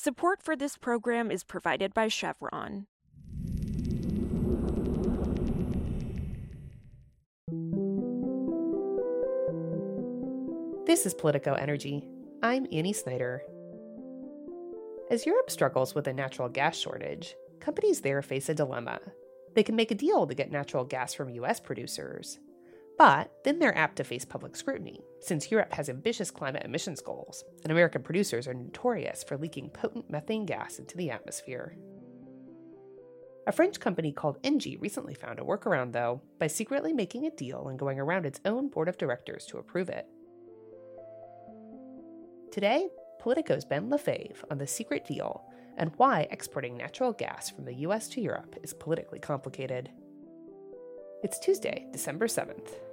Support for this program is provided by Chevron. This is Politico Energy. I'm Annie Snider. As Europe struggles with a natural gas shortage, companies there face a dilemma. They can make a deal to get natural gas from US producers, but then they're apt to face public scrutiny, since Europe has ambitious climate emissions goals, and American producers are notorious for leaking potent methane gas into the atmosphere. A French company called Engie recently found a workaround, though, by secretly making a deal and going around its own board of directors to approve it. Today, Politico's Ben Lefebvre on the secret deal and why exporting natural gas from the US to Europe is politically complicated. It's Tuesday, December 7th.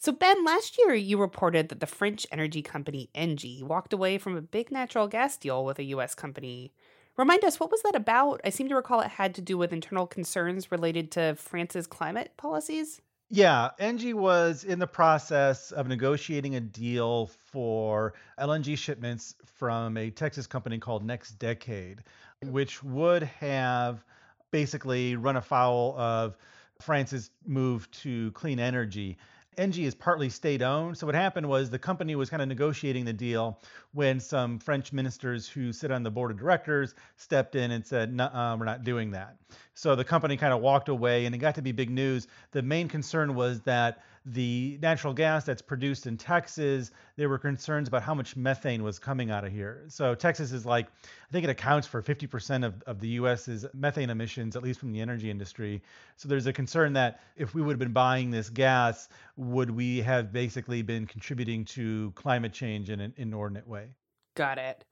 So, Ben, last year you reported that the French energy company Engie walked away from a big natural gas deal with a US company. Remind us, what was that about? I seem to recall it had to do with internal concerns related to France's climate policies. Yeah, Engie was in the process of negotiating a deal for LNG shipments from a Texas company called NextDecade, which would have basically run afoul of France's move to clean energy. Engie is partly state owned. So what happened was the company was kind of negotiating the deal when some French ministers who sit on the board of directors stepped in and said, "No, uh, we're not doing that." So the company kind of walked away, and it got to be big news. The main concern was that the natural gas that's produced in Texas, there were concerns about how much methane was coming out of here. So Texas is like, I think it accounts for 50% of, of the US's methane emissions, at least from the energy industry. So there's a concern that if we would have been buying this gas, would we have basically been contributing to climate change in an inordinate way? Got it.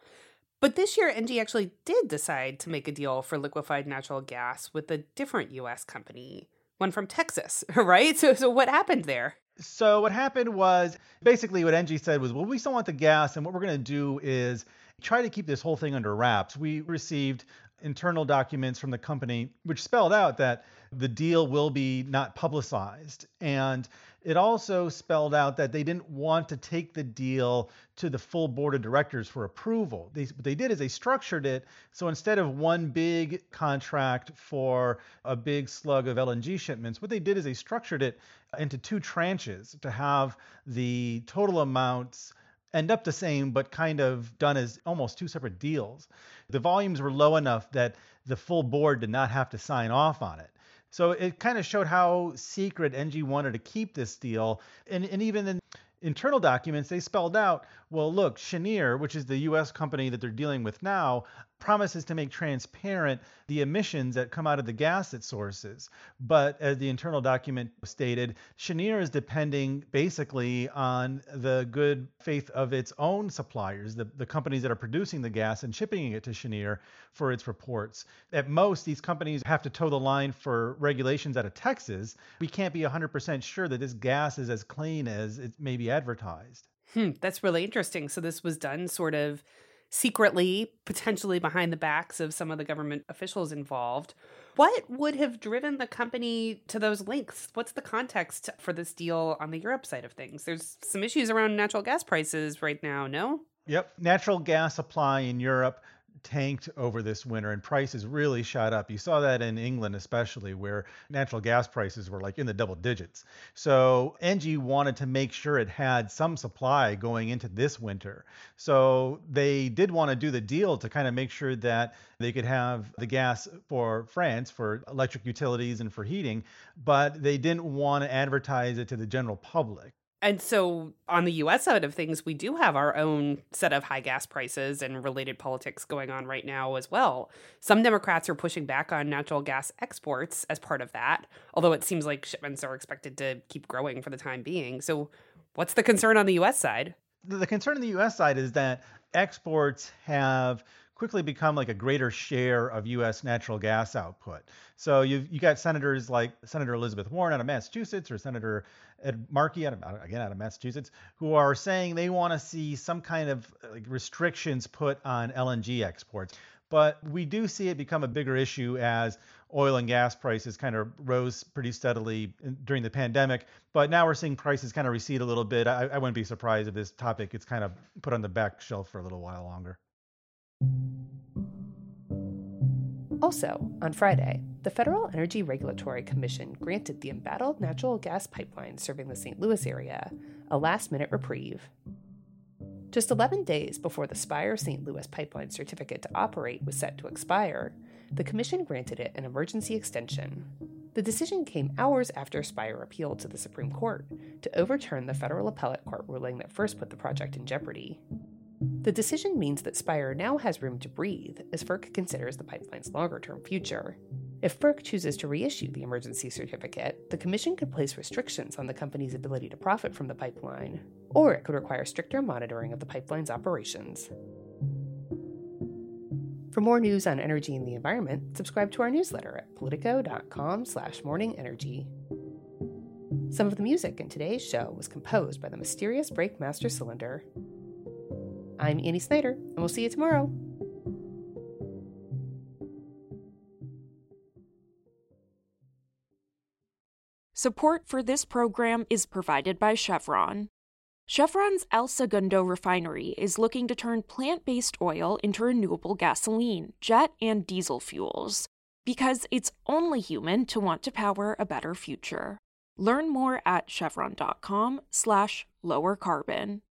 But this year, Engie actually did decide to make a deal for liquefied natural gas with a different US company one from Texas, right? So, so what happened there? So what happened was basically what Engie said was, well, we still want the gas, and what we're going to do is try to keep this whole thing under wraps. We received internal documents from the company which spelled out that the deal will be not publicized. And it also spelled out that they didn't want to take the deal to the full board of directors for approval. They, what they did is they structured it so instead of one big contract for a big slug of LNG shipments, what they did is they structured it into two tranches to have the total amounts end up the same, but kind of done as almost two separate deals. The volumes were low enough that the full board did not have to sign off on it. So it kind of showed how secret Engie wanted to keep this deal. And, and even in internal documents, they spelled out, well, look, Cheniere, which is the US company that they're dealing with now, promises to make transparent the emissions that come out of the gas it sources. But as the internal document stated, Cheniere is depending basically on the good faith of its own suppliers, the, the companies that are producing the gas and shipping it to Cheniere for its reports. At most, these companies have to toe the line for regulations out of Texas. We can't be 100% sure that this gas is as clean as it may be advertised. Hmm, that's really interesting. So this was done sort of secretly, potentially behind the backs of some of the government officials involved. What would have driven the company to those lengths? What's the context for this deal on the Europe side of things? There's some issues around natural gas prices right now, no? Yep. Natural gas supply in Europe tanked over this winter and prices really shot up. You saw that in England, especially, where natural gas prices were like in the double digits. So Engie wanted to make sure it had some supply going into this winter. So they did want to do the deal to kind of make sure that they could have the gas for France for electric utilities and for heating, but they didn't want to advertise it to the general public. And so, on the US side of things, we do have our own set of high gas prices and related politics going on right now as well. Some Democrats are pushing back on natural gas exports as part of that, although it seems like shipments are expected to keep growing for the time being. So, what's the concern on the US side? The concern on the US side is that exports have quickly become like a greater share of U.S. natural gas output. So you've you got senators like Senator Elizabeth Warren out of Massachusetts or Senator Ed Markey out of again out of Massachusetts who are saying they want to see some kind of like restrictions put on LNG exports. But we do see it become a bigger issue as oil and gas prices kind of rose pretty steadily during the pandemic, but now we're seeing prices kind of recede a little bit. I, I wouldn't be surprised if this topic gets kind of put on the back shelf for a little while longer. Also, on Friday, the Federal Energy Regulatory Commission granted the embattled natural gas pipeline serving the St. Louis area a last minute reprieve. Just 11 days before the Spire St. Louis pipeline certificate to operate was set to expire, the Commission granted it an emergency extension. The decision came hours after Spire appealed to the Supreme Court to overturn the federal appellate court ruling that first put the project in jeopardy. The decision means that Spire now has room to breathe as FERC considers the pipeline's longer term future. If FERC chooses to reissue the emergency certificate, the Commission could place restrictions on the company's ability to profit from the pipeline, or it could require stricter monitoring of the pipeline's operations. For more news on energy and the environment, subscribe to our newsletter at politico.com slash morningenergy. Some of the music in today's show was composed by the mysterious Breakmaster Cylinder. I'm Annie Snider, and we'll see you tomorrow. Support for this program is provided by Chevron. Chevron's El Segundo refinery is looking to turn plant based oil into renewable gasoline, jet, and diesel fuels because it's only human to want to power a better future. Learn more at chevron.com/slash lower carbon.